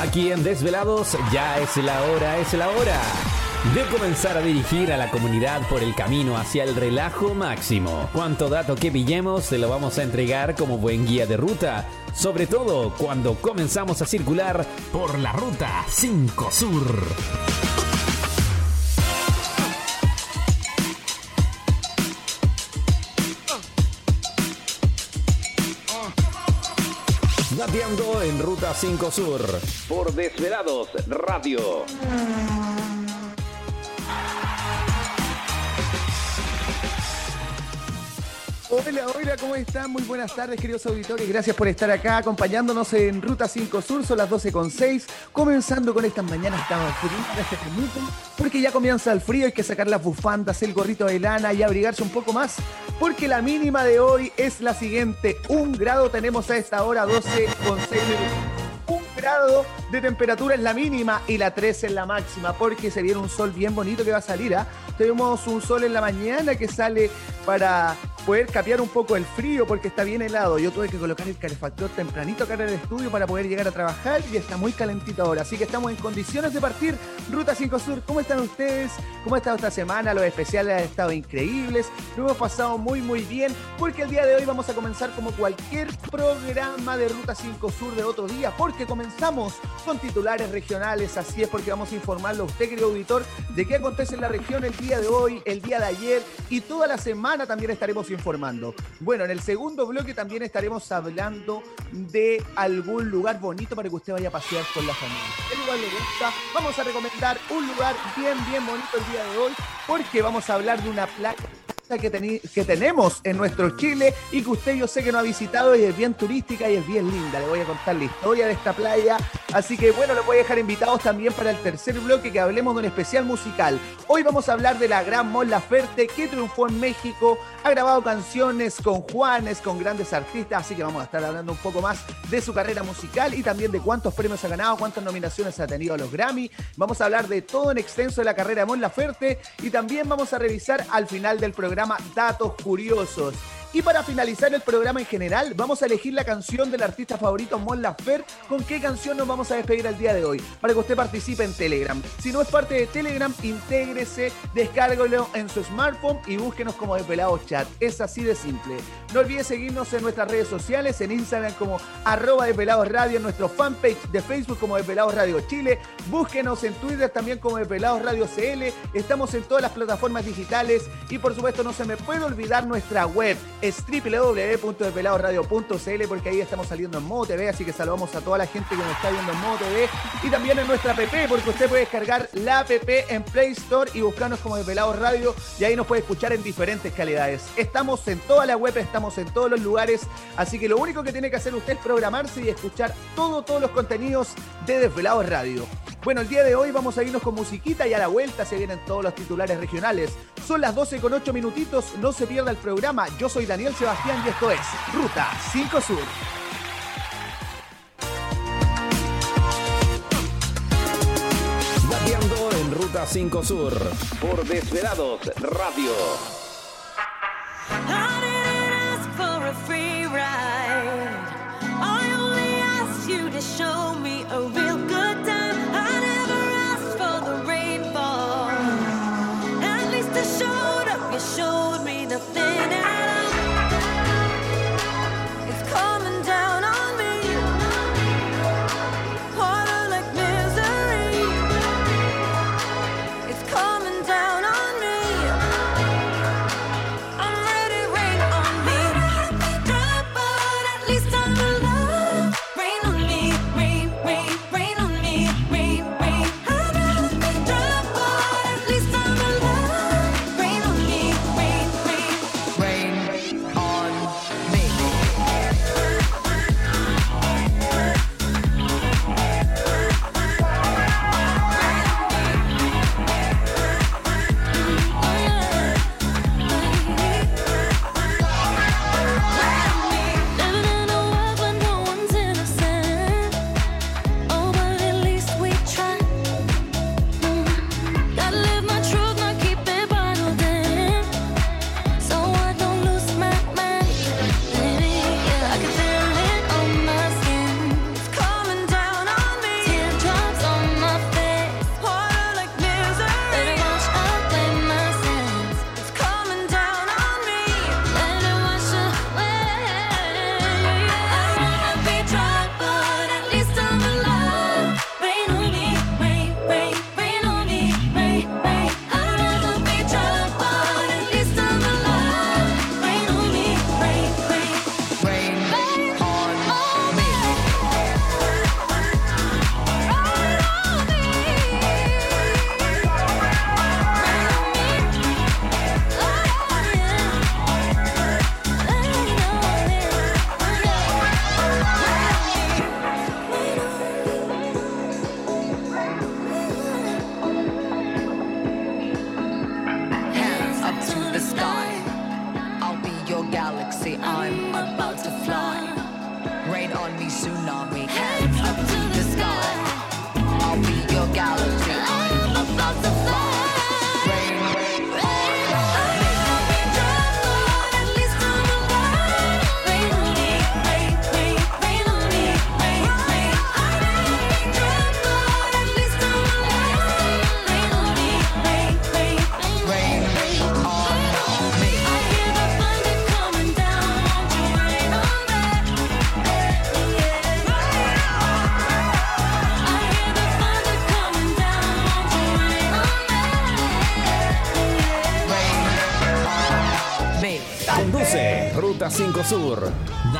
Aquí en Desvelados ya es la hora, es la hora de comenzar a dirigir a la comunidad por el camino hacia el relajo máximo. Cuanto dato que pillemos se lo vamos a entregar como buen guía de ruta, sobre todo cuando comenzamos a circular por la ruta 5 Sur. Gateando en Ruta 5 Sur por Desvelados Radio. Hola, hola, ¿cómo están? Muy buenas tardes, queridos auditores. Gracias por estar acá acompañándonos en Ruta 5 Sur. Son las 12.6. Comenzando con estas mañanas tan frías este minuto, porque ya comienza el frío. Hay que sacar las bufandas, el gorrito de lana y abrigarse un poco más, porque la mínima de hoy es la siguiente: un grado tenemos a esta hora, 12.6 un grado de temperatura en la mínima y la 3 en la máxima, porque se viene un sol bien bonito que va a salir. ¿ah? Tenemos un sol en la mañana que sale para poder capear un poco el frío porque está bien helado. Yo tuve que colocar el calefactor tempranito acá en el estudio para poder llegar a trabajar y está muy calentito ahora. Así que estamos en condiciones de partir. Ruta 5 Sur, ¿cómo están ustedes? ¿Cómo ha estado esta semana? Los especiales han estado increíbles. Lo hemos pasado muy, muy bien porque el día de hoy vamos a comenzar como cualquier programa de Ruta 5 Sur de otro día porque comenzamos con titulares regionales. Así es porque vamos a informarlo a usted, querido auditor, de qué acontece en la región el día de hoy, el día de ayer y toda la semana también estaremos informando. Bueno, en el segundo bloque también estaremos hablando de algún lugar bonito para que usted vaya a pasear con la familia. ¿Qué lugar le gusta? Vamos a recomendar un lugar bien, bien bonito el día de hoy porque vamos a hablar de una playa que, que tenemos en nuestro Chile y que usted yo sé que no ha visitado y es bien turística y es bien linda. Le voy a contar la historia de esta playa. Así que bueno, lo voy a dejar invitados también para el tercer bloque que hablemos de un especial musical. Hoy vamos a hablar de la gran Mon Laferte que triunfó en México, ha grabado canciones con Juanes, con grandes artistas, así que vamos a estar hablando un poco más de su carrera musical y también de cuántos premios ha ganado, cuántas nominaciones ha tenido a los Grammy. Vamos a hablar de todo en extenso de la carrera de Mon Laferte y también vamos a revisar al final del programa Datos Curiosos. Y para finalizar el programa en general, vamos a elegir la canción del artista favorito Mon Lafer. ¿Con qué canción nos vamos a despedir el día de hoy? Para que usted participe en Telegram. Si no es parte de Telegram, intégrese, descárguelo en su smartphone y búsquenos como Desvelados Chat. Es así de simple. No olvide seguirnos en nuestras redes sociales, en Instagram como arroba Desvelados Radio, en nuestro fanpage de Facebook como Desvelados Radio Chile. Búsquenos en Twitter también como Desvelados Radio CL. Estamos en todas las plataformas digitales y por supuesto no se me puede olvidar nuestra web es porque ahí estamos saliendo en modo TV, así que saludamos a toda la gente que nos está viendo en modo TV y también en nuestra app porque usted puede descargar la app en Play Store y buscarnos como Desvelados Radio y ahí nos puede escuchar en diferentes calidades. Estamos en toda la web, estamos en todos los lugares, así que lo único que tiene que hacer usted es programarse y escuchar todo, todos los contenidos de Desvelados Radio. Bueno, el día de hoy vamos a irnos con musiquita y a la vuelta se vienen todos los titulares regionales. Son las 12 con 8 minutitos, no se pierda el programa. Yo soy Daniel Sebastián y esto es Ruta 5 Sur. En Ruta 5 Sur por Desvelados Radio.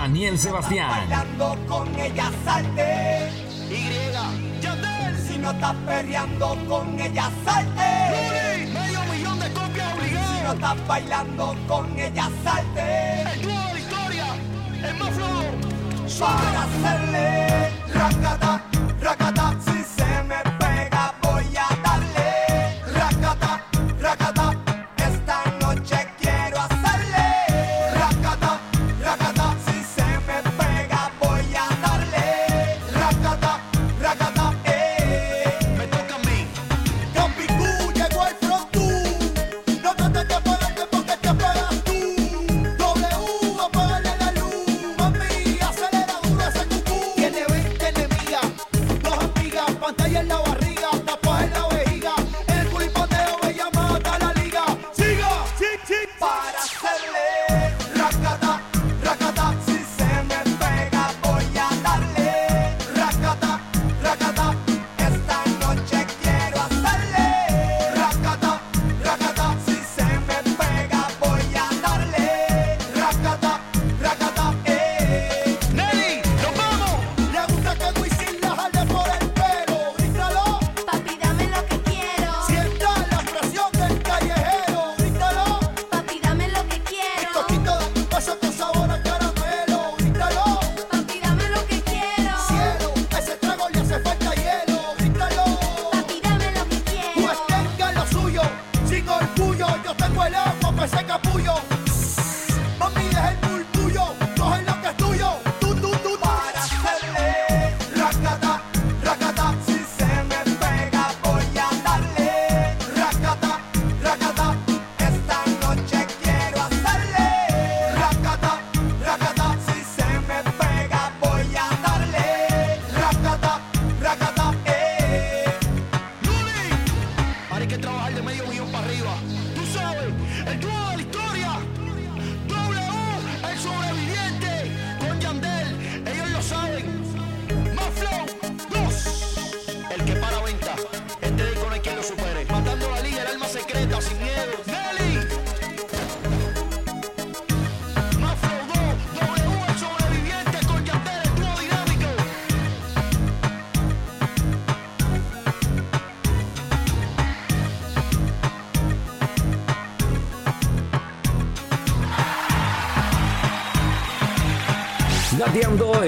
Daniel Sebastián. bailando con ella salte. Y, Yandel, si no estás perreando con ella salte. medio millón de copias obligadas. Si no estás bailando con ella salte. El de Victoria, el más flow. Para hacerle racata, racata.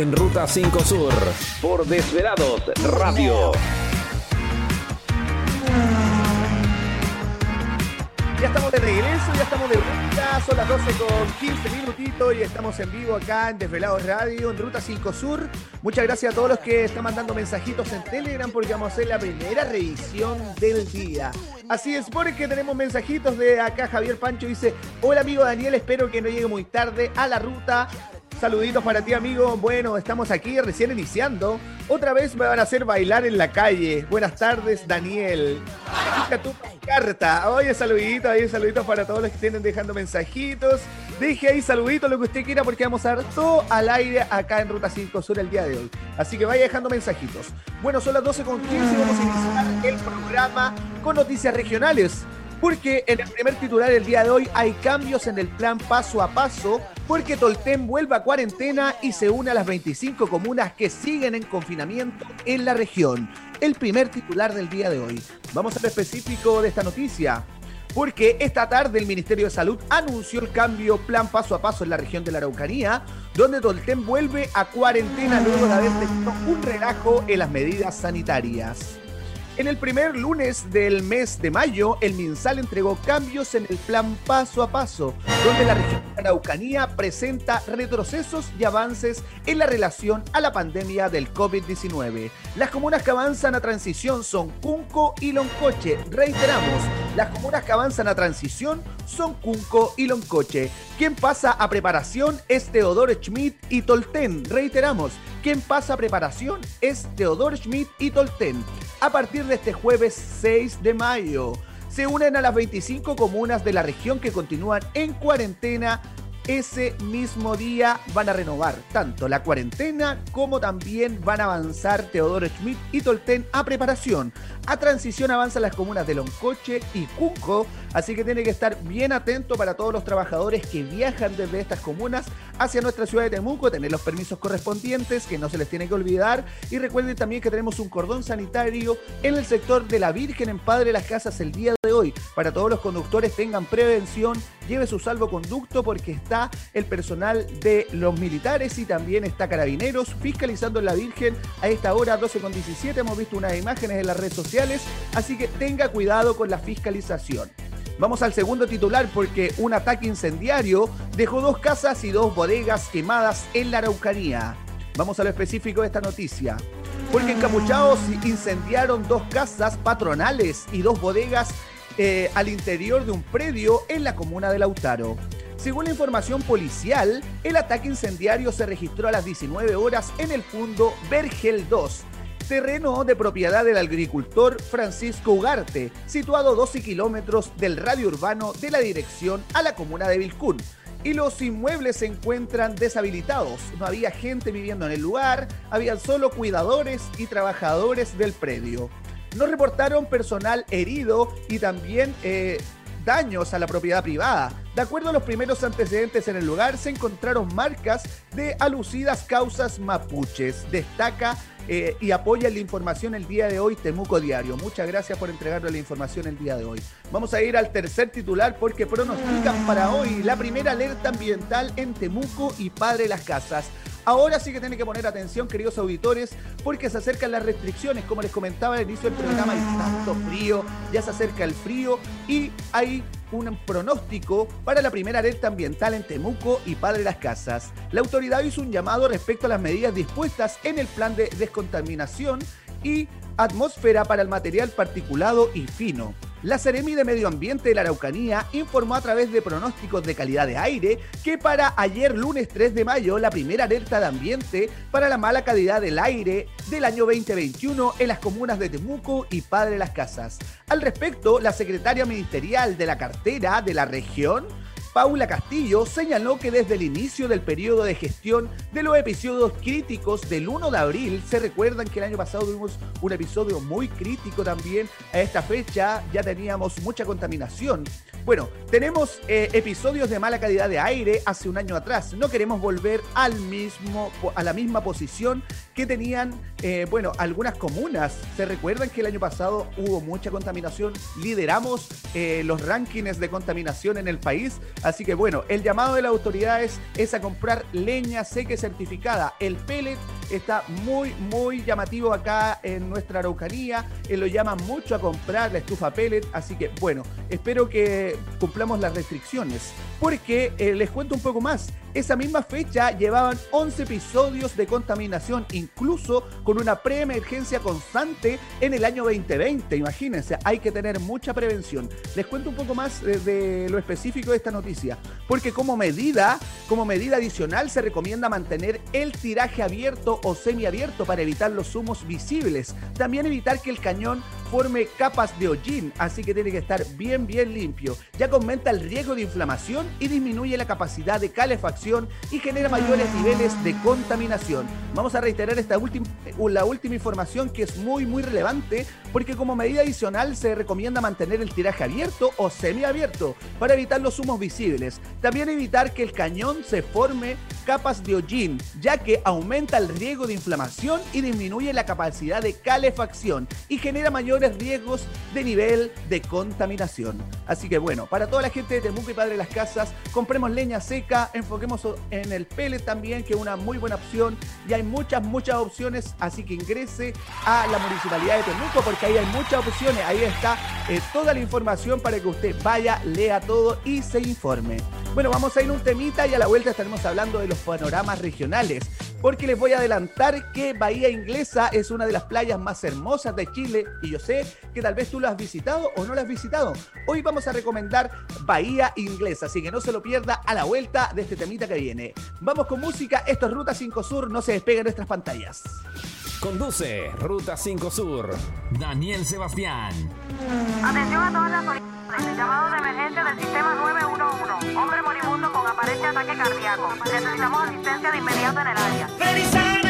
En Ruta 5 Sur. Por Desvelados Radio. Ya estamos de regreso, ya estamos de vuelta, son las 12 con 15 minutitos y estamos en vivo acá en Desvelados Radio, en Ruta 5 Sur. Muchas gracias a todos los que están mandando mensajitos en Telegram porque vamos a hacer la primera revisión del día. Así es, porque tenemos mensajitos de acá. Javier Pancho dice, hola amigo Daniel, espero que no llegue muy tarde a la ruta. Saluditos para ti, amigo. Bueno, estamos aquí recién iniciando. Otra vez me van a hacer bailar en la calle. Buenas tardes, Daniel. Deja tu carta. Oye, saluditos, ahí saluditos para todos los que tienen dejando mensajitos. Deje ahí saluditos, lo que usted quiera, porque vamos a dar todo al aire acá en Ruta 5 Sur el día de hoy. Así que vaya dejando mensajitos. Bueno, son las 12 con 15 y vamos a iniciar el programa con noticias regionales. Porque en el primer titular el día de hoy hay cambios en el plan paso a paso, porque Tolten vuelve a cuarentena y se une a las 25 comunas que siguen en confinamiento en la región. El primer titular del día de hoy. Vamos al específico de esta noticia. Porque esta tarde el Ministerio de Salud anunció el cambio plan paso a paso en la región de la Araucanía, donde Tolten vuelve a cuarentena luego de haber tenido un relajo en las medidas sanitarias. En el primer lunes del mes de mayo, el MinSal entregó cambios en el plan paso a paso, donde la región de Araucanía presenta retrocesos y avances en la relación a la pandemia del COVID-19. Las comunas que avanzan a transición son Cunco y Loncoche. Reiteramos, las comunas que avanzan a transición son Cunco y Loncoche. Quien pasa a preparación es Teodoro Schmidt y Tolten. Reiteramos, quien pasa a preparación es Teodoro Schmidt y Tolten. A partir de este jueves 6 de mayo, se unen a las 25 comunas de la región que continúan en cuarentena ese mismo día van a renovar tanto la cuarentena como también van a avanzar Teodoro Schmidt y Tolten a preparación. A transición avanzan las comunas de Loncoche y Cunco, así que tiene que estar bien atento para todos los trabajadores que viajan desde estas comunas hacia nuestra ciudad de Temuco, tener los permisos correspondientes, que no se les tiene que olvidar. Y recuerden también que tenemos un cordón sanitario en el sector de la Virgen en Padre Las Casas el día de hoy. Para todos los conductores tengan prevención, lleve su salvoconducto porque está el personal de los militares y también está Carabineros fiscalizando en la Virgen a esta hora 12.17. Hemos visto unas imágenes en las redes sociales, así que tenga cuidado con la fiscalización. Vamos al segundo titular porque un ataque incendiario dejó dos casas y dos bodegas quemadas en la Araucanía. Vamos a lo específico de esta noticia. Porque encapuchados incendiaron dos casas patronales y dos bodegas eh, al interior de un predio en la comuna de Lautaro. Según la información policial, el ataque incendiario se registró a las 19 horas en el fondo Vergel 2, terreno de propiedad del agricultor Francisco Ugarte, situado a 12 kilómetros del radio urbano de la dirección a la comuna de Vilcún. Y los inmuebles se encuentran deshabilitados. No había gente viviendo en el lugar, habían solo cuidadores y trabajadores del predio. No reportaron personal herido y también eh, daños a la propiedad privada. De acuerdo a los primeros antecedentes en el lugar, se encontraron marcas de alucidas causas mapuches. Destaca eh, y apoya la información el día de hoy Temuco Diario. Muchas gracias por entregarnos la información el día de hoy. Vamos a ir al tercer titular porque pronostican para hoy la primera alerta ambiental en Temuco y Padre Las Casas. Ahora sí que tienen que poner atención, queridos auditores, porque se acercan las restricciones. Como les comentaba al inicio del programa, hay tanto frío, ya se acerca el frío y hay un pronóstico para la primera alerta ambiental en Temuco y Padre Las Casas. La autoridad hizo un llamado respecto a las medidas dispuestas en el plan de descontaminación y atmósfera para el material particulado y fino. La Seremi de Medio Ambiente de la Araucanía informó a través de pronósticos de calidad de aire que para ayer lunes 3 de mayo la primera alerta de ambiente para la mala calidad del aire del año 2021 en las comunas de Temuco y Padre Las Casas. Al respecto, la secretaria ministerial de la cartera de la región Paula Castillo señaló que desde el inicio del periodo de gestión de los episodios críticos del 1 de abril, se recuerdan que el año pasado tuvimos un episodio muy crítico también, a esta fecha ya teníamos mucha contaminación. Bueno, tenemos eh, episodios de mala calidad de aire hace un año atrás, no queremos volver al mismo, a la misma posición que tenían, eh, bueno, algunas comunas. Se recuerdan que el año pasado hubo mucha contaminación, lideramos eh, los rankings de contaminación en el país, Así que bueno, el llamado de las autoridades es a comprar leña seca certificada. El pellet está muy, muy llamativo acá en nuestra Araucanía. Eh, lo llama mucho a comprar la estufa pellet. Así que bueno, espero que cumplamos las restricciones. Porque eh, les cuento un poco más. Esa misma fecha llevaban 11 episodios de contaminación, incluso con una preemergencia constante en el año 2020. Imagínense, hay que tener mucha prevención. Les cuento un poco más de, de lo específico de esta noticia, porque como medida, como medida adicional se recomienda mantener el tiraje abierto o semiabierto para evitar los humos visibles. También evitar que el cañón forme capas de hollín, así que tiene que estar bien, bien limpio, ya que aumenta el riesgo de inflamación y disminuye la capacidad de calefacción y genera mayores niveles de contaminación. Vamos a reiterar esta última, la última información que es muy, muy relevante, porque como medida adicional se recomienda mantener el tiraje abierto o semiabierto para evitar los humos visibles. También evitar que el cañón se forme capas de hollín, ya que aumenta el riesgo de inflamación y disminuye la capacidad de calefacción y genera mayor mayores riesgos de nivel de contaminación. Así que bueno, para toda la gente de Temuco y Padre de las Casas, compremos leña seca, enfoquemos en el pellet también, que es una muy buena opción. Y hay muchas, muchas opciones, así que ingrese a la Municipalidad de Temuco porque ahí hay muchas opciones. Ahí está eh, toda la información para que usted vaya, lea todo y se informe. Bueno, vamos a ir un temita y a la vuelta estaremos hablando de los panoramas regionales, porque les voy a adelantar que Bahía Inglesa es una de las playas más hermosas de Chile y yo sé que tal vez tú lo has visitado o no lo has visitado. Hoy vamos a recomendar Bahía Inglesa, así que no se lo pierda a la vuelta de este temita que viene. Vamos con música, esto es Ruta 5 Sur, no se despeguen nuestras pantallas. Conduce Ruta 5 Sur. Daniel Sebastián. Atención a todas las solicitudes. Llamado de emergencia del sistema 911. Hombre moribundo con aparente ataque cardíaco. Necesitamos asistencia de inmediato en el área.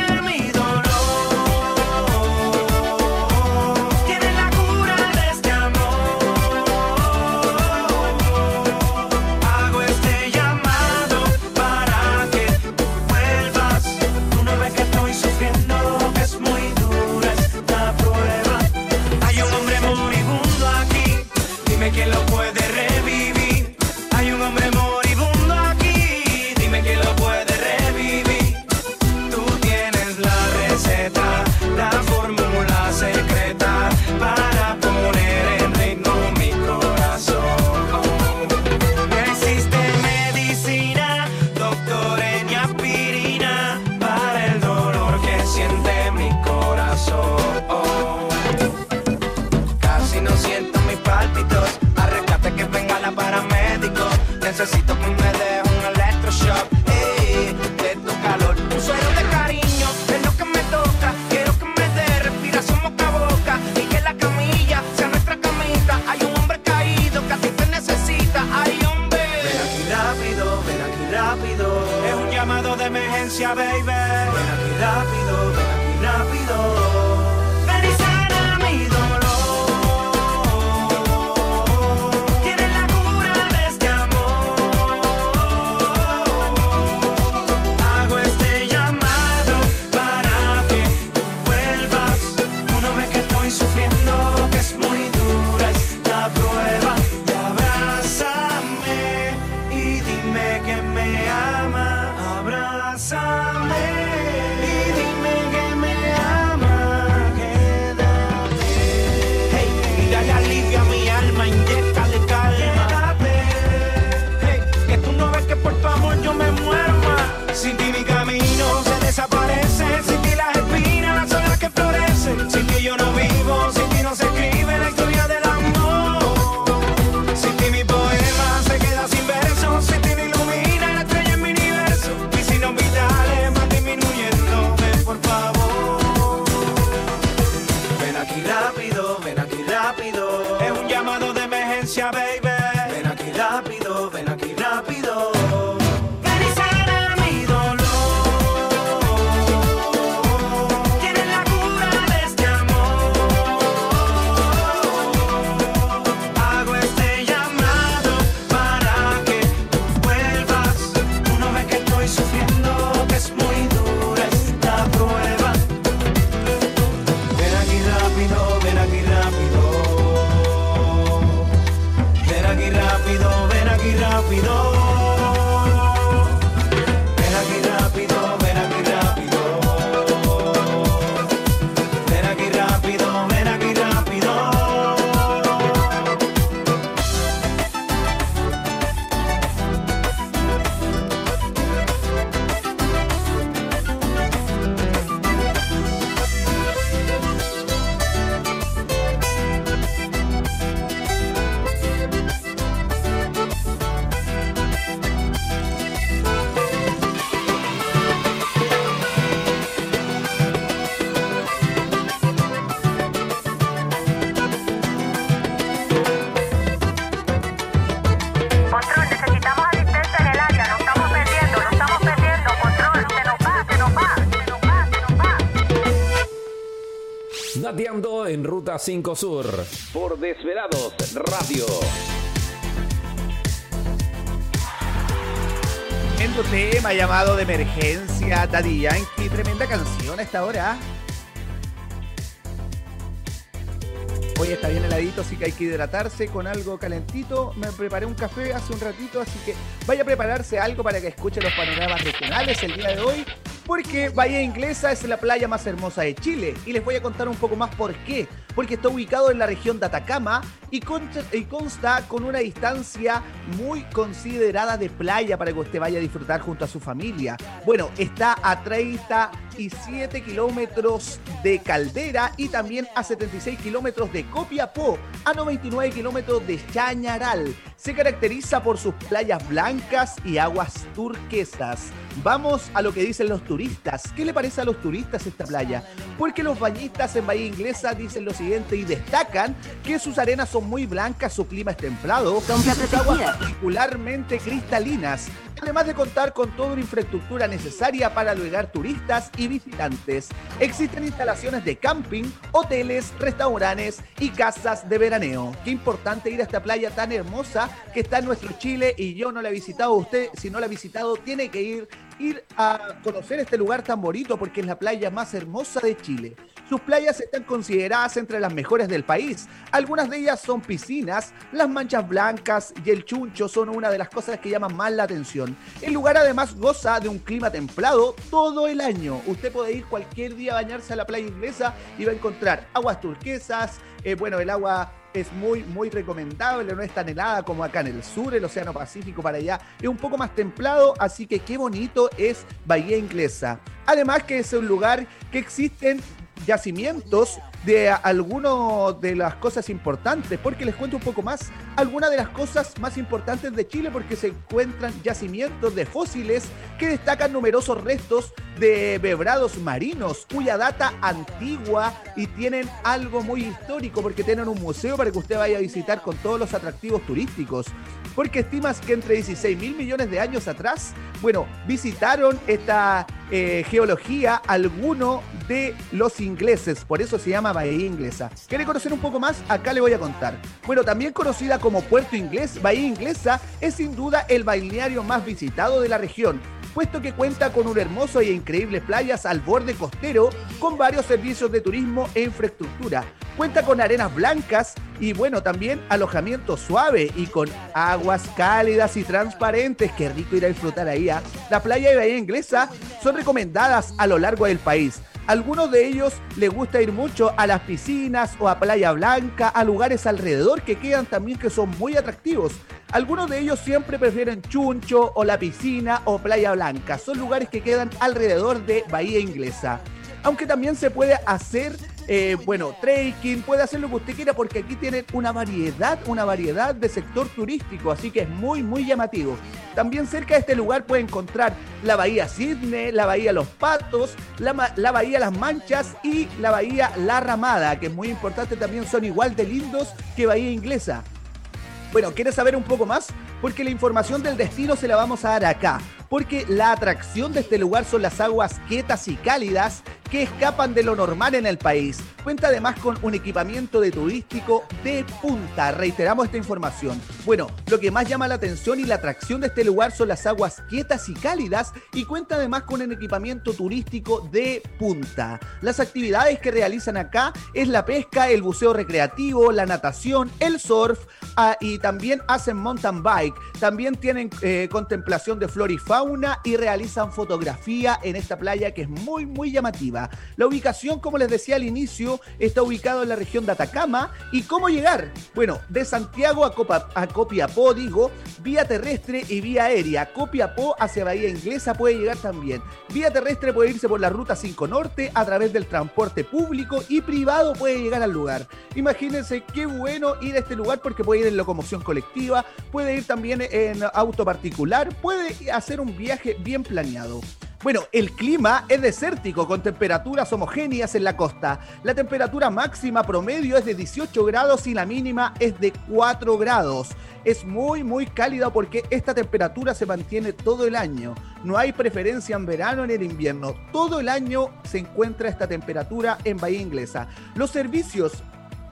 Ruta 5 Sur. Por Desvelados Radio. Tremendo tema llamado de emergencia, Daddy Yankee. Tremenda canción a esta hora. Hoy está bien heladito, así que hay que hidratarse con algo calentito. Me preparé un café hace un ratito, así que vaya a prepararse algo para que escuche los panoramas regionales el día de hoy. Porque Bahía Inglesa es la playa más hermosa de Chile. Y les voy a contar un poco más por qué. Porque está ubicado en la región de Atacama y consta, con una distancia muy considerada de playa para que usted vaya a disfrutar junto a su familia. Bueno, está a 37 kilómetros de Caldera y también a 76 kilómetros de Copiapó, a 99 kilómetros de Chañaral. Se caracteriza por sus playas blancas y aguas turquesas. Vamos a lo que dicen los turistas. ¿Qué le parece a los turistas esta playa? Porque los bañistas en Bahía Inglesa dicen lo y destacan que sus arenas son muy blancas, su clima es templado y sus aguas particularmente cristalinas. Además de contar con toda una infraestructura necesaria para albergar turistas y visitantes. Existen instalaciones de camping, hoteles, restaurantes y casas de veraneo. Qué importante ir a esta playa tan hermosa que está en nuestro Chile y yo no la he visitado. Usted, si no la ha visitado, tiene que ir ir a conocer este lugar tan bonito porque es la playa más hermosa de Chile. Sus playas están consideradas entre las mejores del país. Algunas de ellas son piscinas, las manchas blancas y el chuncho son una de las cosas que llaman más la atención. El lugar además goza de un clima templado todo el año. Usted puede ir cualquier día a bañarse a la playa inglesa y va a encontrar aguas turquesas, eh, bueno, el agua es muy, muy recomendable, no es tan helada como acá en el sur, el Océano Pacífico para allá, es un poco más templado, así que qué bonito es Bahía Inglesa. Además que es un lugar que existen yacimientos de algunas de las cosas importantes, porque les cuento un poco más, algunas de las cosas más importantes de Chile, porque se encuentran yacimientos de fósiles que destacan numerosos restos de bebrados marinos, cuya data antigua y tienen algo muy histórico, porque tienen un museo para que usted vaya a visitar con todos los atractivos turísticos. Porque estimas que entre 16 mil millones de años atrás, bueno, visitaron esta eh, geología alguno de los ingleses, por eso se llama Bahía Inglesa. ¿Quiere conocer un poco más? Acá le voy a contar. Bueno, también conocida como Puerto Inglés, Bahía Inglesa es sin duda el balneario más visitado de la región puesto que cuenta con un hermoso e increíble playas al borde costero con varios servicios de turismo e infraestructura. Cuenta con arenas blancas y bueno, también alojamiento suave y con aguas cálidas y transparentes. Qué rico ir a disfrutar ahí. ¿ah? La playa de Bahía Inglesa son recomendadas a lo largo del país. Algunos de ellos les gusta ir mucho a las piscinas o a Playa Blanca, a lugares alrededor que quedan también que son muy atractivos. Algunos de ellos siempre prefieren Chuncho o la piscina o Playa Blanca. Son lugares que quedan alrededor de Bahía Inglesa. Aunque también se puede hacer eh, bueno, trekking, puede hacer lo que usted quiera porque aquí tienen una variedad, una variedad de sector turístico, así que es muy, muy llamativo. También cerca de este lugar puede encontrar la Bahía Sidney, la Bahía Los Patos, la, la Bahía Las Manchas y la Bahía La Ramada, que es muy importante, también son igual de lindos que Bahía Inglesa. Bueno, ¿quieres saber un poco más? Porque la información del destino se la vamos a dar acá. Porque la atracción de este lugar son las aguas quietas y cálidas que escapan de lo normal en el país. Cuenta además con un equipamiento de turístico de punta. Reiteramos esta información. Bueno, lo que más llama la atención y la atracción de este lugar son las aguas quietas y cálidas y cuenta además con un equipamiento turístico de punta. Las actividades que realizan acá es la pesca, el buceo recreativo, la natación, el surf ah, y también hacen mountain bike. También tienen eh, contemplación de flora y fauna y realizan fotografía en esta playa que es muy muy llamativa. La ubicación, como les decía al inicio, está ubicado en la región de Atacama. ¿Y cómo llegar? Bueno, de Santiago a, Copa- a Copiapó, digo, vía terrestre y vía aérea. Copiapó hacia Bahía Inglesa puede llegar también. Vía terrestre puede irse por la ruta 5 Norte a través del transporte público y privado puede llegar al lugar. Imagínense qué bueno ir a este lugar porque puede ir en locomoción colectiva, puede ir también en auto particular, puede hacer un viaje bien planeado. Bueno, el clima es desértico con temperaturas homogéneas en la costa. La temperatura máxima promedio es de 18 grados y la mínima es de 4 grados. Es muy muy cálida porque esta temperatura se mantiene todo el año. No hay preferencia en verano ni en invierno. Todo el año se encuentra esta temperatura en Bahía Inglesa. Los servicios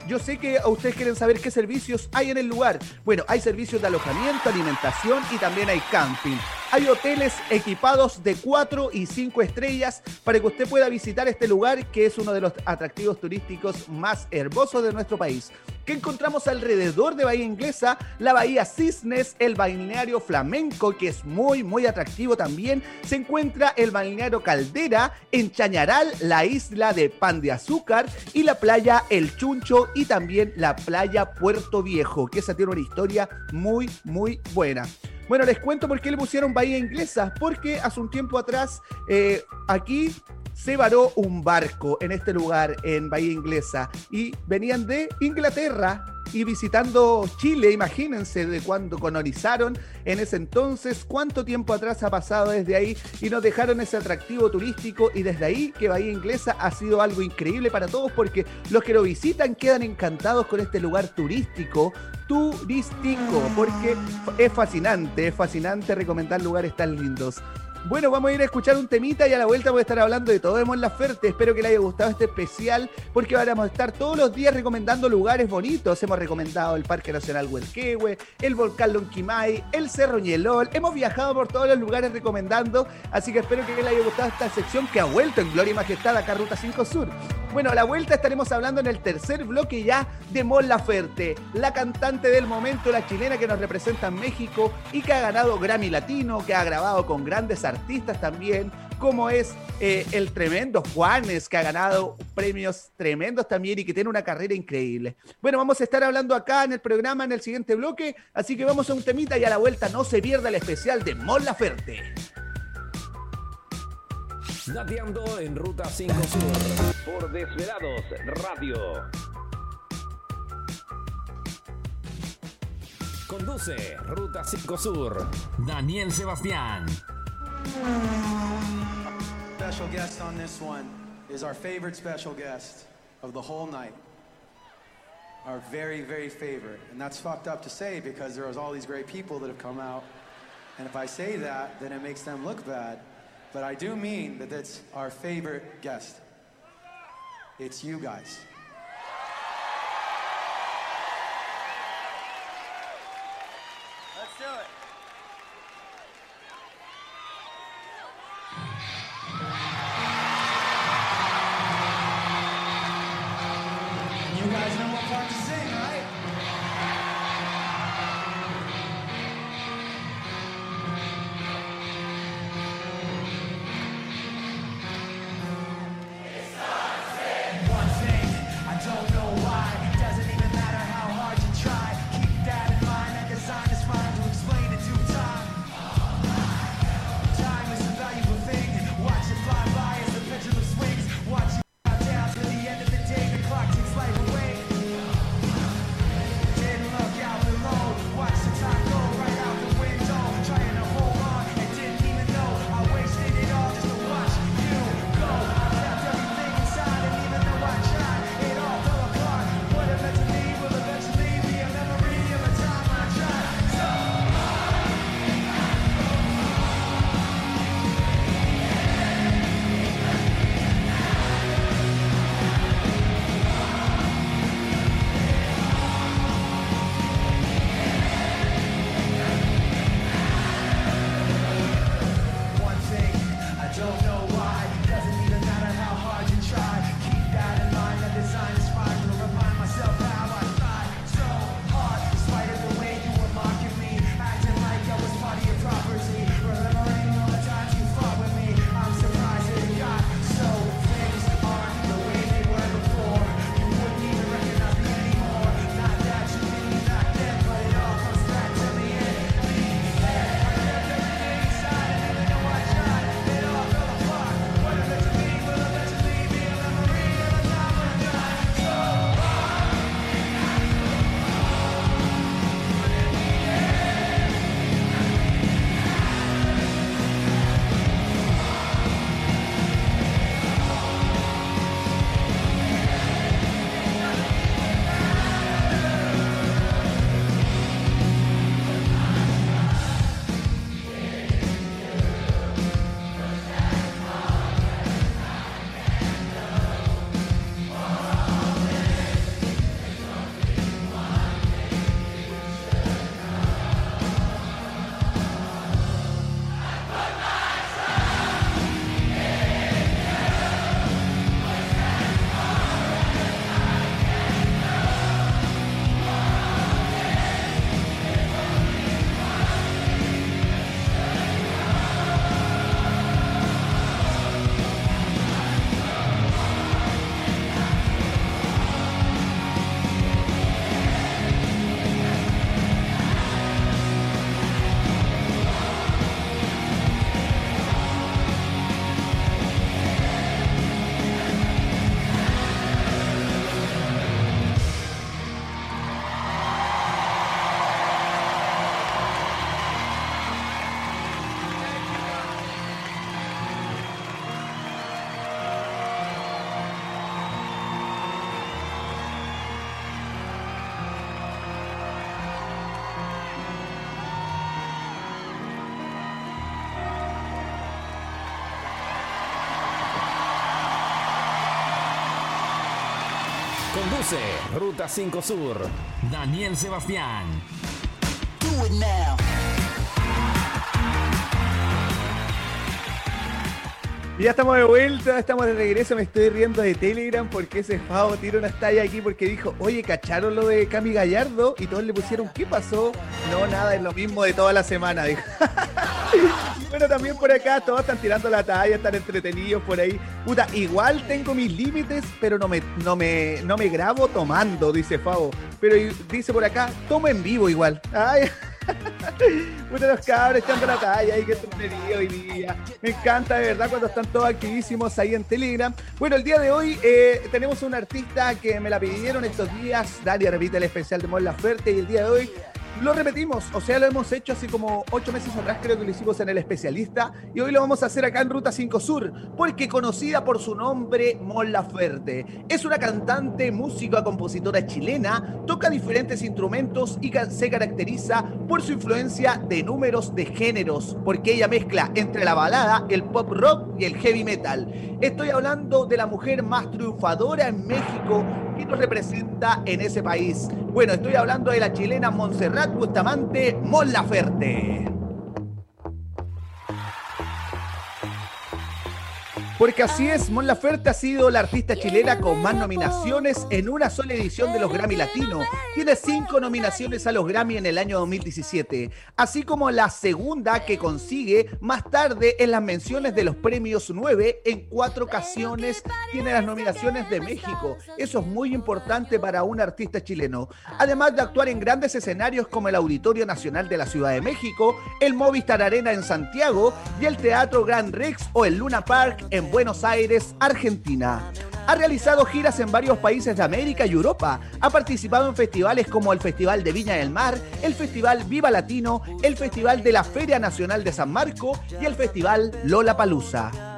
yo sé que ustedes quieren saber qué servicios hay en el lugar. Bueno, hay servicios de alojamiento, alimentación y también hay camping. Hay hoteles equipados de 4 y 5 estrellas para que usted pueda visitar este lugar que es uno de los atractivos turísticos más hermosos de nuestro país. Que encontramos alrededor de Bahía Inglesa, la Bahía Cisnes, el balneario flamenco, que es muy, muy atractivo también. Se encuentra el balneario Caldera, en Chañaral, la isla de Pan de Azúcar y la playa El Chuncho y también la playa Puerto Viejo, que esa tiene una historia muy, muy buena. Bueno, les cuento por qué le pusieron Bahía Inglesa, porque hace un tiempo atrás eh, aquí se varó un barco en este lugar, en Bahía Inglesa, y venían de Inglaterra y visitando Chile, imagínense de cuando colonizaron en ese entonces, cuánto tiempo atrás ha pasado desde ahí y nos dejaron ese atractivo turístico y desde ahí que Bahía Inglesa ha sido algo increíble para todos porque los que lo visitan quedan encantados con este lugar turístico, turístico, porque es fascinante, es fascinante recomendar lugares tan lindos. Bueno, vamos a ir a escuchar un temita y a la vuelta voy a estar hablando de todo de Mon Laferte. Espero que le haya gustado este especial porque vamos a estar todos los días recomendando lugares bonitos. Hemos recomendado el Parque Nacional Huelquehue, el Volcán Lonquimay, el Cerro Ñelol. Hemos viajado por todos los lugares recomendando, así que espero que le haya gustado esta sección que ha vuelto en Gloria y Majestad acá Ruta 5 Sur. Bueno, a la vuelta estaremos hablando en el tercer bloque ya de Mon Laferte, la cantante del momento, la chilena que nos representa en México y que ha ganado Grammy Latino, que ha grabado con grandes también, como es eh, el tremendo Juanes, que ha ganado premios tremendos también y que tiene una carrera increíble. Bueno, vamos a estar hablando acá en el programa en el siguiente bloque, así que vamos a un temita y a la vuelta no se pierda el especial de Mon Laferte. En Ruta 5 Sur por Desvelados Radio. Conduce Ruta 5 Sur. Daniel Sebastián. Special guest on this one is our favorite special guest of the whole night. Our very, very favorite. And that's fucked up to say because there was all these great people that have come out. And if I say that, then it makes them look bad. But I do mean that it's our favorite guest. It's you guys. Ruta 5 Sur, Daniel Sebastián. Do it now. Ya estamos de vuelta, estamos de regreso, me estoy riendo de Telegram porque ese Favo tiró una talla aquí porque dijo, oye, cacharon lo de Cami Gallardo y todos le pusieron, ¿qué pasó? No, nada, es lo mismo de toda la semana. bueno, también por acá todos están tirando la talla, están entretenidos por ahí. Puta, igual tengo mis límites, pero no me, no me, no me grabo tomando, dice Favo. Pero dice por acá, tomo en vivo igual. Ay. Puta los cabros echando la talla ahí que entretenido hoy día. Me encanta de verdad cuando están todos activísimos ahí en Telegram. Bueno, el día de hoy eh, tenemos un artista que me la pidieron estos días. Dalia repite el especial de Mon Laferte y el día de hoy lo repetimos, o sea, lo hemos hecho así como ocho meses atrás, creo que lo hicimos en el especialista, y hoy lo vamos a hacer acá en Ruta 5 Sur, porque conocida por su nombre, Mon Laferte. Es una cantante, música, compositora chilena, toca diferentes instrumentos y se caracteriza por su influencia de números de géneros, porque ella mezcla entre la balada, el pop rock y el heavy metal. Estoy hablando de la mujer más triunfadora en México que nos representa en ese país. Bueno, estoy hablando de la chilena Montserrat Bustamante Mon Porque así es, Mon Laferte ha sido la artista chilena con más nominaciones en una sola edición de los Grammy Latino. Tiene cinco nominaciones a los Grammy en el año 2017, así como la segunda que consigue más tarde en las menciones de los premios 9 en cuatro ocasiones tiene las nominaciones de México. Eso es muy importante para un artista chileno. Además de actuar en grandes escenarios como el Auditorio Nacional de la Ciudad de México, el Movistar Arena en Santiago y el Teatro Gran Rex o el Luna Park en Buenos Aires, Argentina. Ha realizado giras en varios países de América y Europa. Ha participado en festivales como el Festival de Viña del Mar, el Festival Viva Latino, el Festival de la Feria Nacional de San Marco y el Festival Lola Palusa.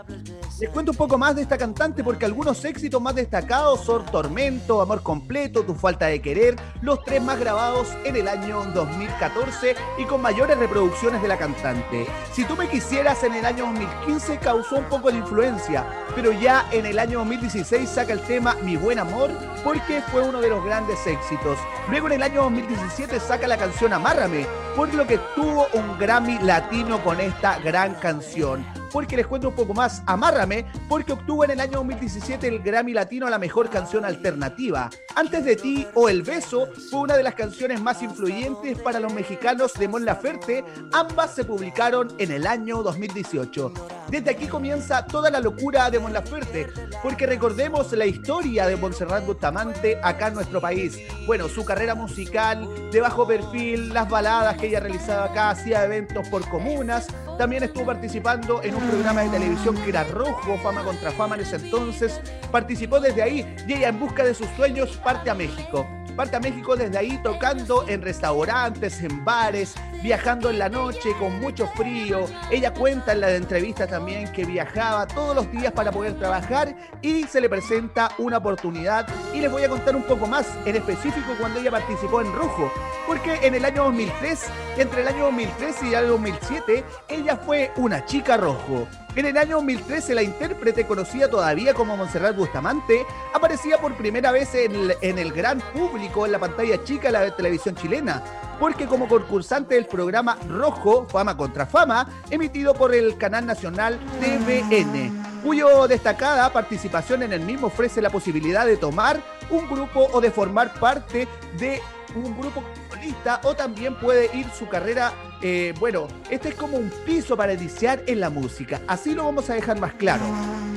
Les cuento un poco más de esta cantante porque algunos éxitos más destacados son Tormento, Amor Completo, Tu Falta de Querer, los tres más grabados en el año 2014 y con mayores reproducciones de la cantante. Si tú me quisieras en el año 2015 causó un poco de influencia, pero ya en el año 2016 saca el tema Mi Buen Amor porque fue uno de los grandes éxitos. Luego en el año 2017 saca la canción Amárrame, por lo que tuvo un Grammy latino con esta gran canción porque les cuento un poco más. Amárrame, porque obtuvo en el año 2017 el Grammy Latino a la mejor canción alternativa. Antes de ti o El Beso fue una de las canciones más influyentes para los mexicanos de Mon Laferte. Ambas se publicaron en el año 2018. Desde aquí comienza toda la locura de Mon Laferte, porque recordemos la historia de Montserrat Bustamante acá en nuestro país. Bueno, su carrera musical, de bajo perfil, las baladas que ella realizaba acá, hacía eventos por comunas, también estuvo participando en un programa de televisión que era Rojo, Fama contra Fama en ese entonces. Participó desde ahí y ella en busca de sus sueños parte a México. Parte a México desde ahí tocando en restaurantes, en bares, viajando en la noche con mucho frío. Ella cuenta en la entrevista también que viajaba todos los días para poder trabajar y se le presenta una oportunidad. Y les voy a contar un poco más, en específico cuando ella participó en Rojo, porque en el año 2003, entre el año 2003 y el año 2007, ella fue una chica rojo. En el año 2013, la intérprete conocida todavía como Montserrat Bustamante aparecía por primera vez en el, en el gran público en la pantalla chica de la televisión chilena, porque como concursante del programa Rojo, Fama contra Fama, emitido por el canal nacional TVN, cuyo destacada participación en el mismo ofrece la posibilidad de tomar un grupo o de formar parte de un grupo solista o también puede ir su carrera, eh, bueno, este es como un piso para iniciar en la música, así lo vamos a dejar más claro.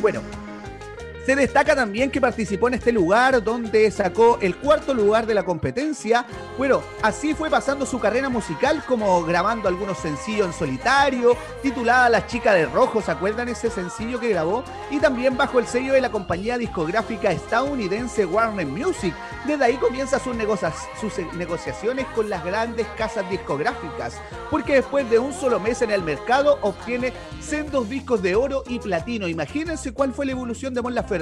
Bueno, se destaca también que participó en este lugar donde sacó el cuarto lugar de la competencia. Bueno, así fue pasando su carrera musical como grabando algunos sencillos en solitario, titulada La chica de rojo, ¿se acuerdan ese sencillo que grabó? Y también bajo el sello de la compañía discográfica estadounidense Warner Music. Desde ahí comienza sus, negociaciones con las grandes casas discográficas, porque después de un solo mes en el mercado obtiene sendos discos de oro y platino. Imagínense cuál fue la evolución de Mon Laferte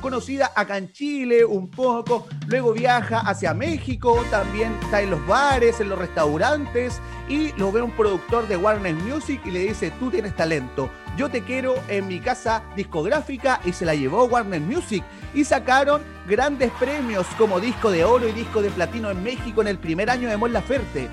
conocida acá en Chile un poco, luego viaja hacia México, también está en los bares, en los restaurantes y lo ve un productor de Warner Music y le dice, tú tienes talento, yo te quiero en mi casa discográfica y se la llevó Warner Music y sacaron grandes premios como disco de oro y disco de platino en México en el primer año de Mon Laferte,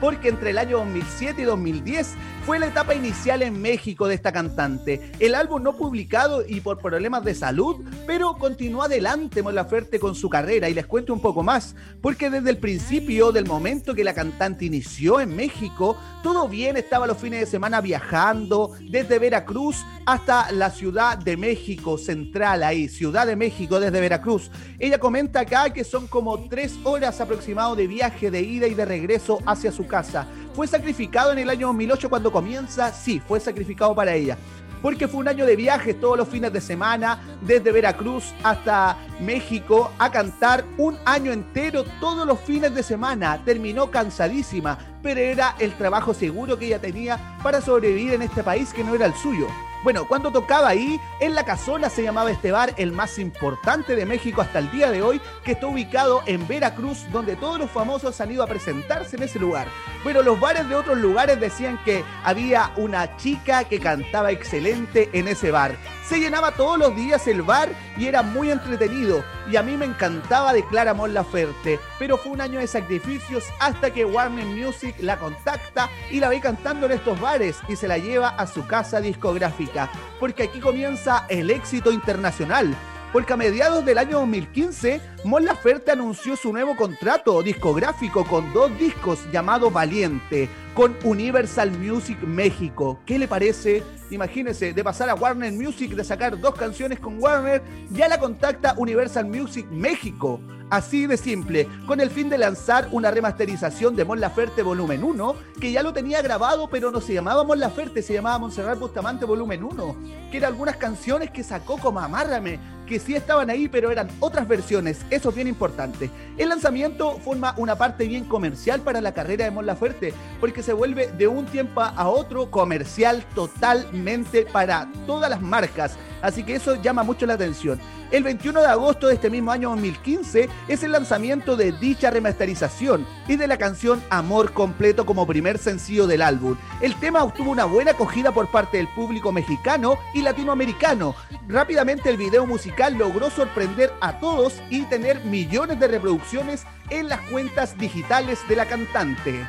porque entre el año 2007 y 2010 fue la etapa inicial en México de esta cantante. El álbum no publicado y por problemas de salud, pero continuó adelante Mon Laferte con su carrera y les cuento un poco más, porque desde el principio del momento que la cantante inició en México, todo bien, estaba los fines de semana viajando desde Veracruz hasta la Ciudad de México central, ahí, Ciudad de México desde Veracruz. Ella comenta acá que son como tres horas aproximado de viaje de ida y de regreso hacia su casa. Fue sacrificado en el año 2008 cuando comienza, sí, fue sacrificado para ella porque fue un año de viajes todos los fines de semana, desde Veracruz hasta México, a cantar un año entero todos los fines de semana. Terminó cansadísima, pero era el trabajo seguro que ella tenía para sobrevivir en este país que no era el suyo. Bueno, cuando tocaba ahí, en la casona se llamaba este bar, el más importante de México hasta el día de hoy, que está ubicado en Veracruz, donde todos los famosos han ido a presentarse en ese lugar. Pero los bares de otros lugares decían que había una chica que cantaba excelente en ese bar. Se llenaba todos los días el bar y era muy entretenido. Y a mí me encantaba de Clara Mon Laferte. Pero fue un año de sacrificios hasta que Warner Music la contacta y la ve cantando en estos bares y se la lleva a su casa discográfica. Porque aquí comienza el éxito internacional. Porque a mediados del año 2015, Mon Laferte anunció su nuevo contrato discográfico con dos discos llamado Valiente, con Universal Music México. ¿Qué le parece? Imagínense, de pasar a Warner Music, de sacar dos canciones con Warner, ya la contacta Universal Music México. Así de simple, con el fin de lanzar una remasterización de Mon Laferte Volumen 1, que ya lo tenía grabado, pero no se llamaba Mon Laferte, se llamaba Montserrat Bustamante Volumen 1, que eran algunas canciones que sacó como Amárrame, que sí estaban ahí, pero eran otras versiones, eso es bien importante. El lanzamiento forma una parte bien comercial para la carrera de Mon Laferte, porque se vuelve de un tiempo a otro comercial totalmente para todas las marcas, así que eso llama mucho la atención. El 21 de agosto de este mismo año 2015 es el lanzamiento de dicha remasterización y de la canción Amor Completo como primer sencillo del álbum. El tema obtuvo una buena acogida por parte del público mexicano y latinoamericano. Rápidamente el video musical logró sorprender a todos y tener millones de reproducciones en las cuentas digitales de la cantante.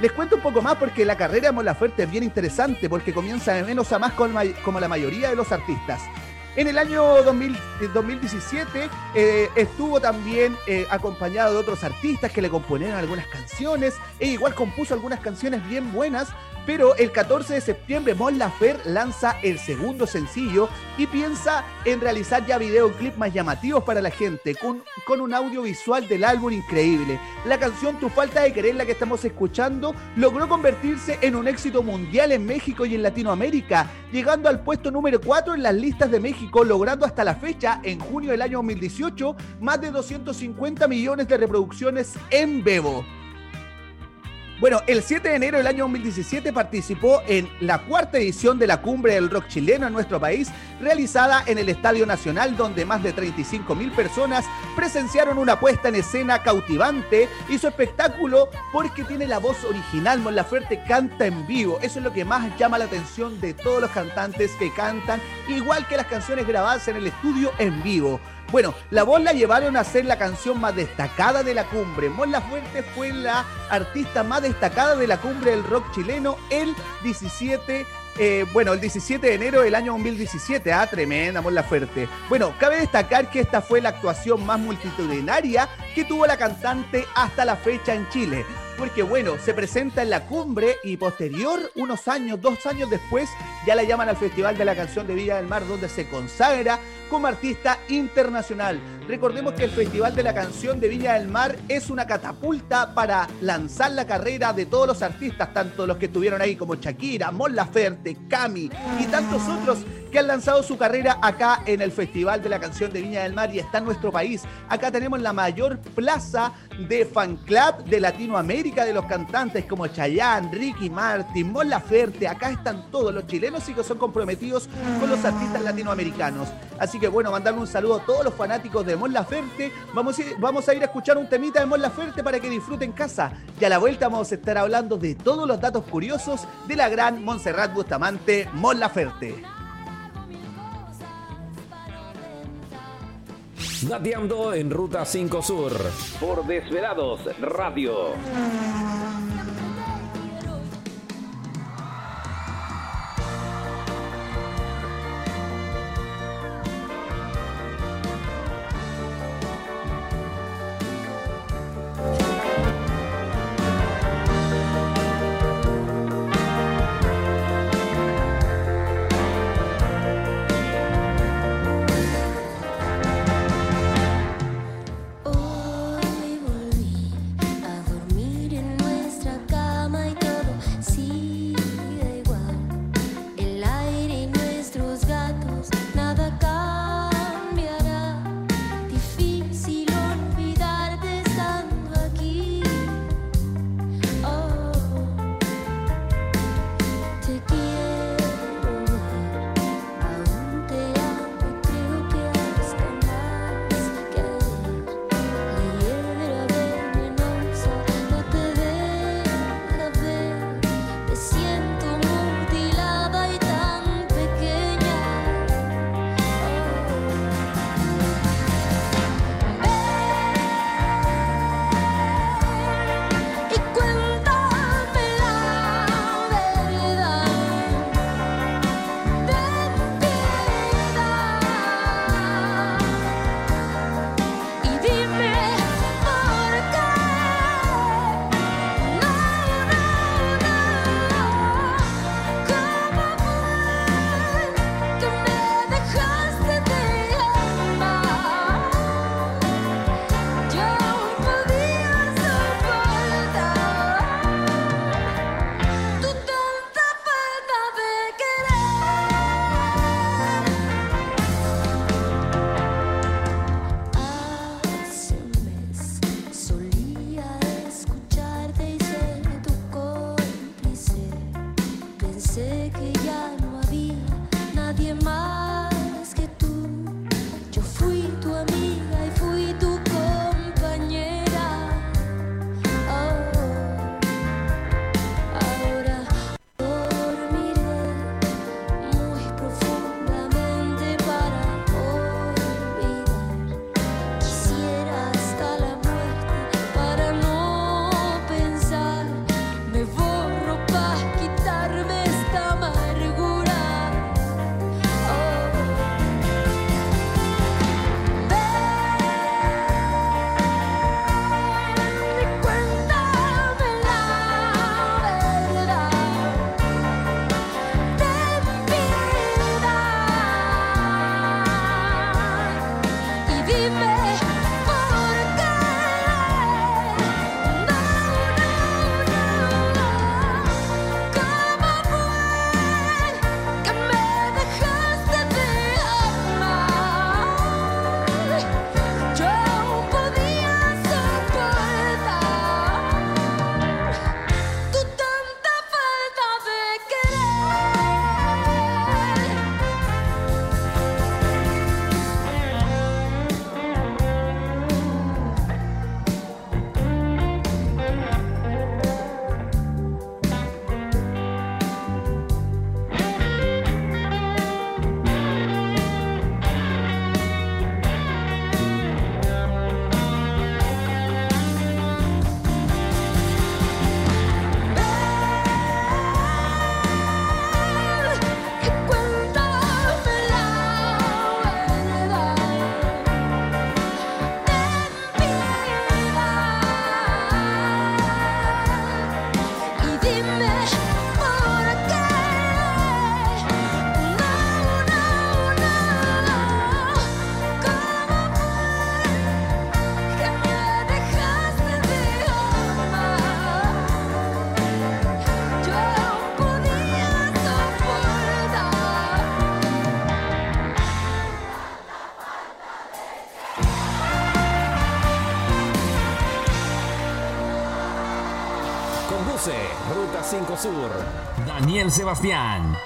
Les cuento un poco más porque la carrera de Mon Laferte es bien interesante porque comienza de menos a más como la mayoría de los artistas. En el año 2000 eh, 2017 eh, estuvo también eh, acompañado de otros artistas que le componieron algunas canciones e igual compuso algunas canciones bien buenas, pero el 14 de septiembre Mon Laferte lanza el segundo sencillo y piensa en realizar ya videoclips más llamativos para la gente, con, con un audiovisual del álbum increíble. La canción Tu falta de querer, la que estamos escuchando, logró convertirse en un éxito mundial en México y en Latinoamérica, llegando al puesto número 4 en las listas de México, logrando hasta la fecha, en junio del año 2018, más de 250 millones de reproducciones en Bebo. Bueno, el 7 de enero del año 2017 participó en la cuarta edición de la Cumbre del Rock Chileno en nuestro país, realizada en el Estadio Nacional, donde más de 35 mil personas presenciaron una puesta en escena cautivante y su espectáculo porque tiene la voz original. Mon Laferte canta en vivo. Eso es lo que más llama la atención de todos los cantantes que cantan, igual que las canciones grabadas en el estudio en vivo. Bueno, la voz la llevaron a ser la canción más destacada de la cumbre. Mon Laferte fue la artista más destacada de la cumbre del rock chileno el 17 eh, bueno, el 17 de enero del año 2017, ah, tremenda Mon Laferte. Bueno, cabe destacar que esta fue la actuación más multitudinaria que tuvo la cantante hasta la fecha en Chile. Porque bueno, se presenta en la cumbre y posterior, unos años, dos años después, ya la llaman al Festival de la Canción de Villa del Mar, donde se consagra como artista internacional. Recordemos que el Festival de la Canción de Viña del Mar es una catapulta para lanzar la carrera de todos los artistas, tanto los que estuvieron ahí como Shakira, Mon Laferte, Cami y tantos otros que han lanzado su carrera acá en el Festival de la Canción de Viña del Mar y está en nuestro país. Acá tenemos la mayor plaza de fan club de Latinoamérica de los cantantes como Chayanne, Ricky Martin, Mon Laferte. Acá están todos los chilenos y que son comprometidos con los artistas latinoamericanos. Así que bueno, mandarle un saludo a todos los fanáticos de Mon Laferte. Vamos a, ir, vamos a ir a escuchar un temita de Mon Laferte para que disfruten casa. Y a la vuelta vamos a estar hablando de todos los datos curiosos de la gran Montserrat Bustamante Mon Laferte. Dateando en Ruta 5 Sur por Desvelados Radio. Daniel Sebastián.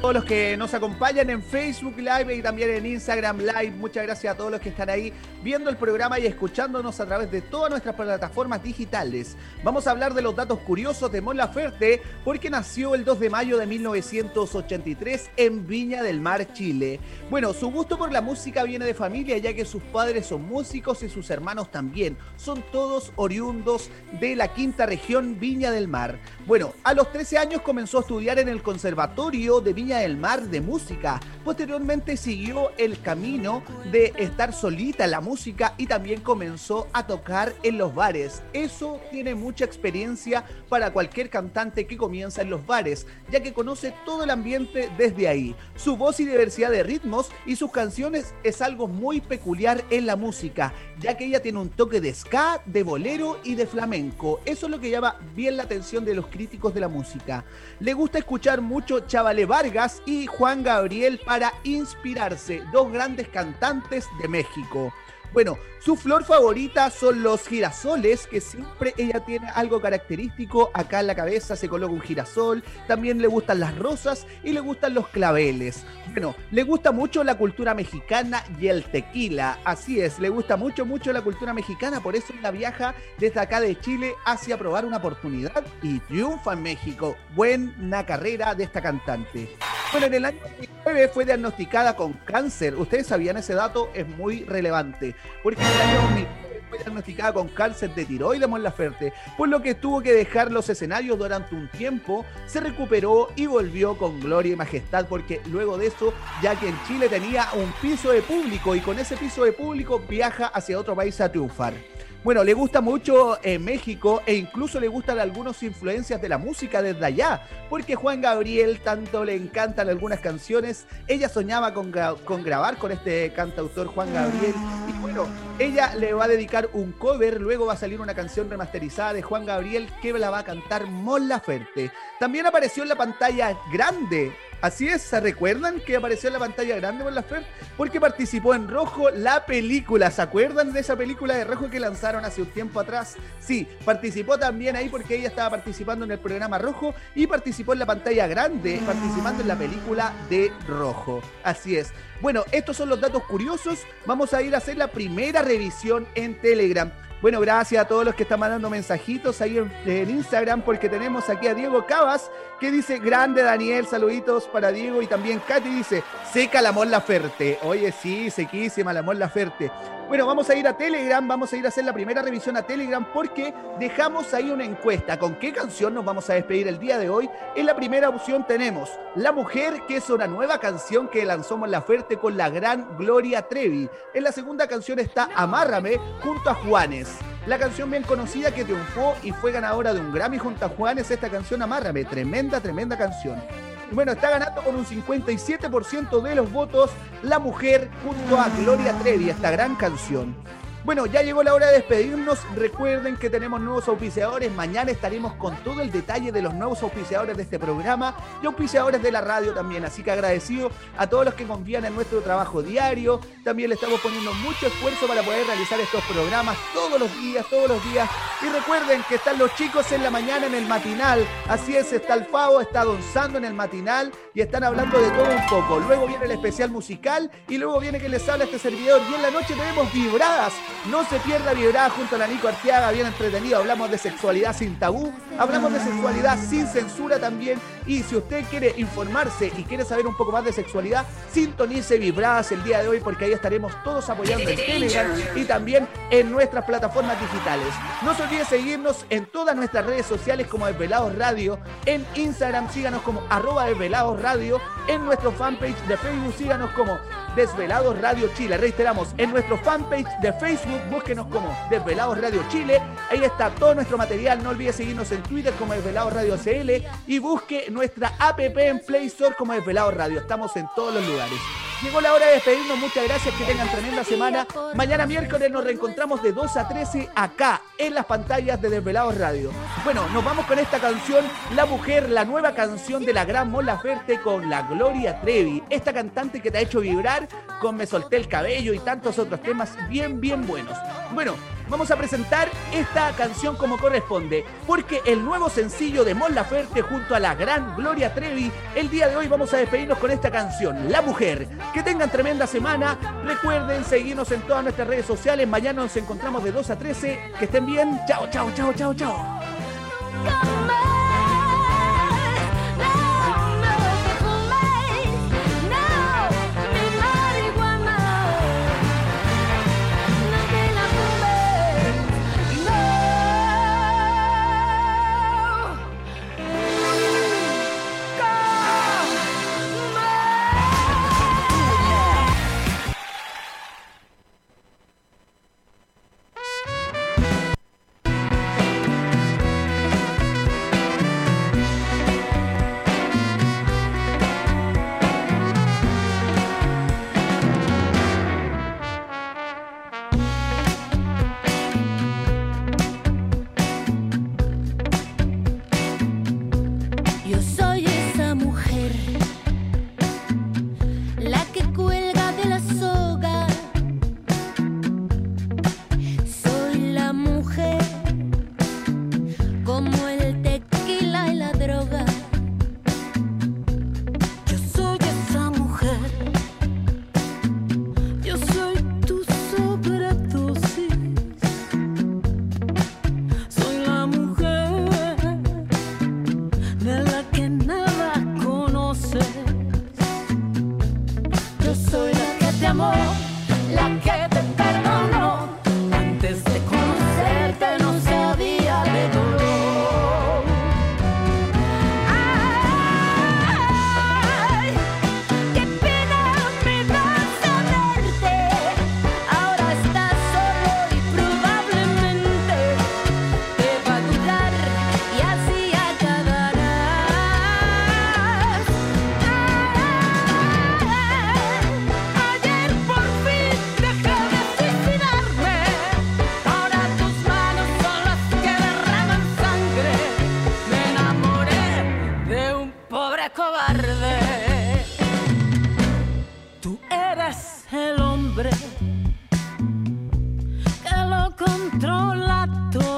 todos los que nos acompañan en Facebook Live y también en Instagram Live. Muchas gracias a todos los que están ahí viendo el programa y escuchándonos a través de todas nuestras plataformas digitales. Vamos a hablar de los datos curiosos de Mon Laferte porque nació el 2 de mayo de 1983 en Viña del Mar, Chile. Bueno, su gusto por la música viene de familia ya que sus padres son músicos y sus hermanos también. Son todos oriundos de la quinta región Viña del Mar. Bueno, a los 13 años comenzó a estudiar en el Conservatorio de Viña del Mar de Música. Posteriormente siguió el camino de estar solita en la música y también comenzó a tocar en los bares. Eso tiene mucha experiencia para cualquier cantante que comienza en los bares, ya que conoce todo el ambiente desde ahí. Su voz y diversidad de ritmos y sus canciones es algo muy peculiar en la música, ya que ella tiene un toque de ska, de bolero y de flamenco. Eso es lo que llama bien la atención de los críticos de la música. Le gusta escuchar mucho Chavale Vargas y Juan Gabriel para inspirarse, dos grandes cantantes de México. Bueno, su flor favorita son los girasoles, que siempre ella tiene algo característico. Acá en la cabeza se coloca un girasol. También le gustan las rosas y le gustan los claveles. Bueno, le gusta mucho la cultura mexicana y el tequila. Así es, le gusta mucho, mucho la cultura mexicana. Por eso ella viaja desde acá de Chile hacia probar una oportunidad y triunfa en México. Buena carrera de esta cantante. Bueno, en el año 2009 fue diagnosticada con cáncer. ¿Ustedes sabían ese dato? Es muy relevante. Porque en el año 2009 fue diagnosticada con cáncer de tiroides Mon Laferte, por lo que tuvo que dejar los escenarios durante un tiempo, se recuperó y volvió con gloria y majestad, porque luego de eso, ya que en Chile tenía un piso de público y con ese piso de público viaja hacia otro país a triunfar. Bueno, le gusta mucho eh, México e incluso le gustan algunas influencias de la música desde allá, porque Juan Gabriel tanto le encantan algunas canciones. Ella soñaba con, con grabar con este cantautor Juan Gabriel y bueno, ella le va a dedicar un cover, luego va a salir una canción remasterizada de Juan Gabriel que la va a cantar Mon Laferte. También apareció en la pantalla grande Así es, ¿se recuerdan que apareció en la pantalla grande Mon Laferte? Porque participó en Rojo la película. ¿Se acuerdan de esa película de Rojo que lanzaron hace un tiempo atrás? Sí, participó también ahí porque ella estaba participando en el programa Rojo y participó en la pantalla grande, participando en la película de Rojo. Así es. Bueno, estos son los datos curiosos. Vamos a ir a hacer la primera revisión en Telegram. Bueno, gracias a todos los que están mandando mensajitos ahí en, Instagram, porque tenemos aquí a Diego Cabas, que dice, grande Daniel, saluditos para Diego, y también Katy dice, seca la Mon Laferte. Oye, sí, sequísima la Mon Laferte. Bueno, vamos a ir a Telegram, vamos a ir a hacer la primera revisión a Telegram, porque dejamos ahí una encuesta. ¿Con qué canción nos vamos a despedir el día de hoy? En la primera opción tenemos La Mujer, que es una nueva canción que lanzó Mon Laferte con la gran Gloria Trevi. En la segunda canción está Amárrame, junto a Juanes. La canción bien conocida que triunfó y fue ganadora de un Grammy junto a Juanes, esta canción Amárrame, tremenda, tremenda canción. Bueno, está ganando con un 57% de los votos La Mujer junto a Gloria Trevi, esta gran canción. Bueno, ya llegó la hora de despedirnos. Recuerden que tenemos nuevos auspiciadores. Mañana estaremos con todo el detalle de los nuevos auspiciadores de este programa y auspiciadores de la radio también. Así que agradecido a todos los que confían en nuestro trabajo diario. También le estamos poniendo mucho esfuerzo para poder realizar estos programas todos los días, todos los días. Y recuerden que están los chicos en la mañana en el matinal. Así es, está el Favo, está Don Sando en el matinal y están hablando de todo un poco. Luego viene el especial musical y luego viene que les habla este servidor. Y en la noche tenemos vibradas. No se pierda vibrada junto a la Nico Arteaga, bien entretenido. Hablamos de sexualidad sin tabú, hablamos de sexualidad sin censura también. Y si usted quiere informarse y quiere saber un poco más de sexualidad, sintonice vibradas el día de hoy porque ahí estaremos todos apoyando en Telegram y también en nuestras plataformas digitales. No se olvide seguirnos en todas nuestras redes sociales como Desvelados Radio, en Instagram síganos como arroba Desvelados Radio, en nuestro fanpage de Facebook síganos como Desvelados Radio Chile. Reiteramos, en nuestro fanpage de Facebook búsquenos como Desvelados Radio Chile. Ahí está todo nuestro material. No olvide seguirnos en Twitter como Desvelados Radio CL y busque nuestra app en Play Store como Desvelados Radio. Estamos en todos los lugares. Llegó la hora de despedirnos. Muchas gracias. Que tengan tremenda semana. Mañana miércoles nos reencontramos de 2 a 13 acá en las pantallas de Desvelados Radio. Bueno, nos vamos con esta canción, La Mujer, la nueva canción de la gran Mon Laferte con la Gloria Trevi. Esta cantante que te ha hecho vibrar con Me Solté el Cabello y tantos otros temas bien, bien buenos. Bueno, vamos a presentar esta canción como corresponde, porque el nuevo sencillo de Mon Laferte junto a la gran Gloria Trevi, el día de hoy vamos a despedirnos con esta canción, La Mujer. Que tengan tremenda semana, recuerden seguirnos en todas nuestras redes sociales, mañana nos encontramos de 2 a 13, que estén bien, chao, chao, chao, chao, chao. Eres el hombre que lo controla todo.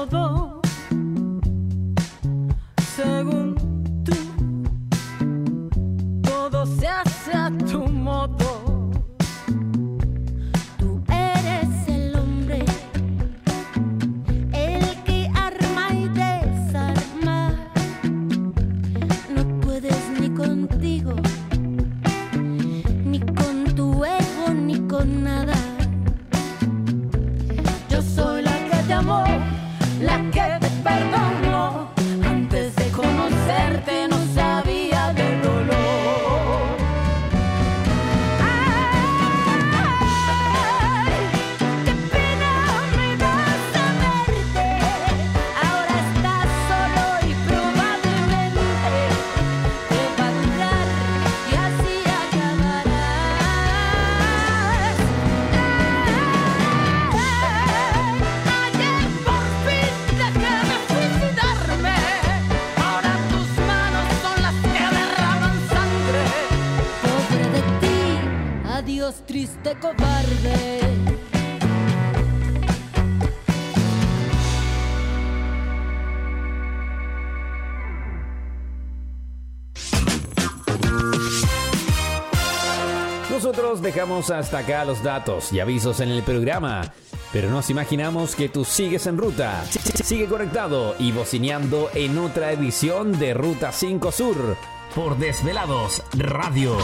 Dejamos hasta acá los datos y avisos en el programa, pero nos imaginamos que tú sigues en ruta. Sigue conectado y bocineando en otra edición de Ruta 5 Sur por Desvelados Radio.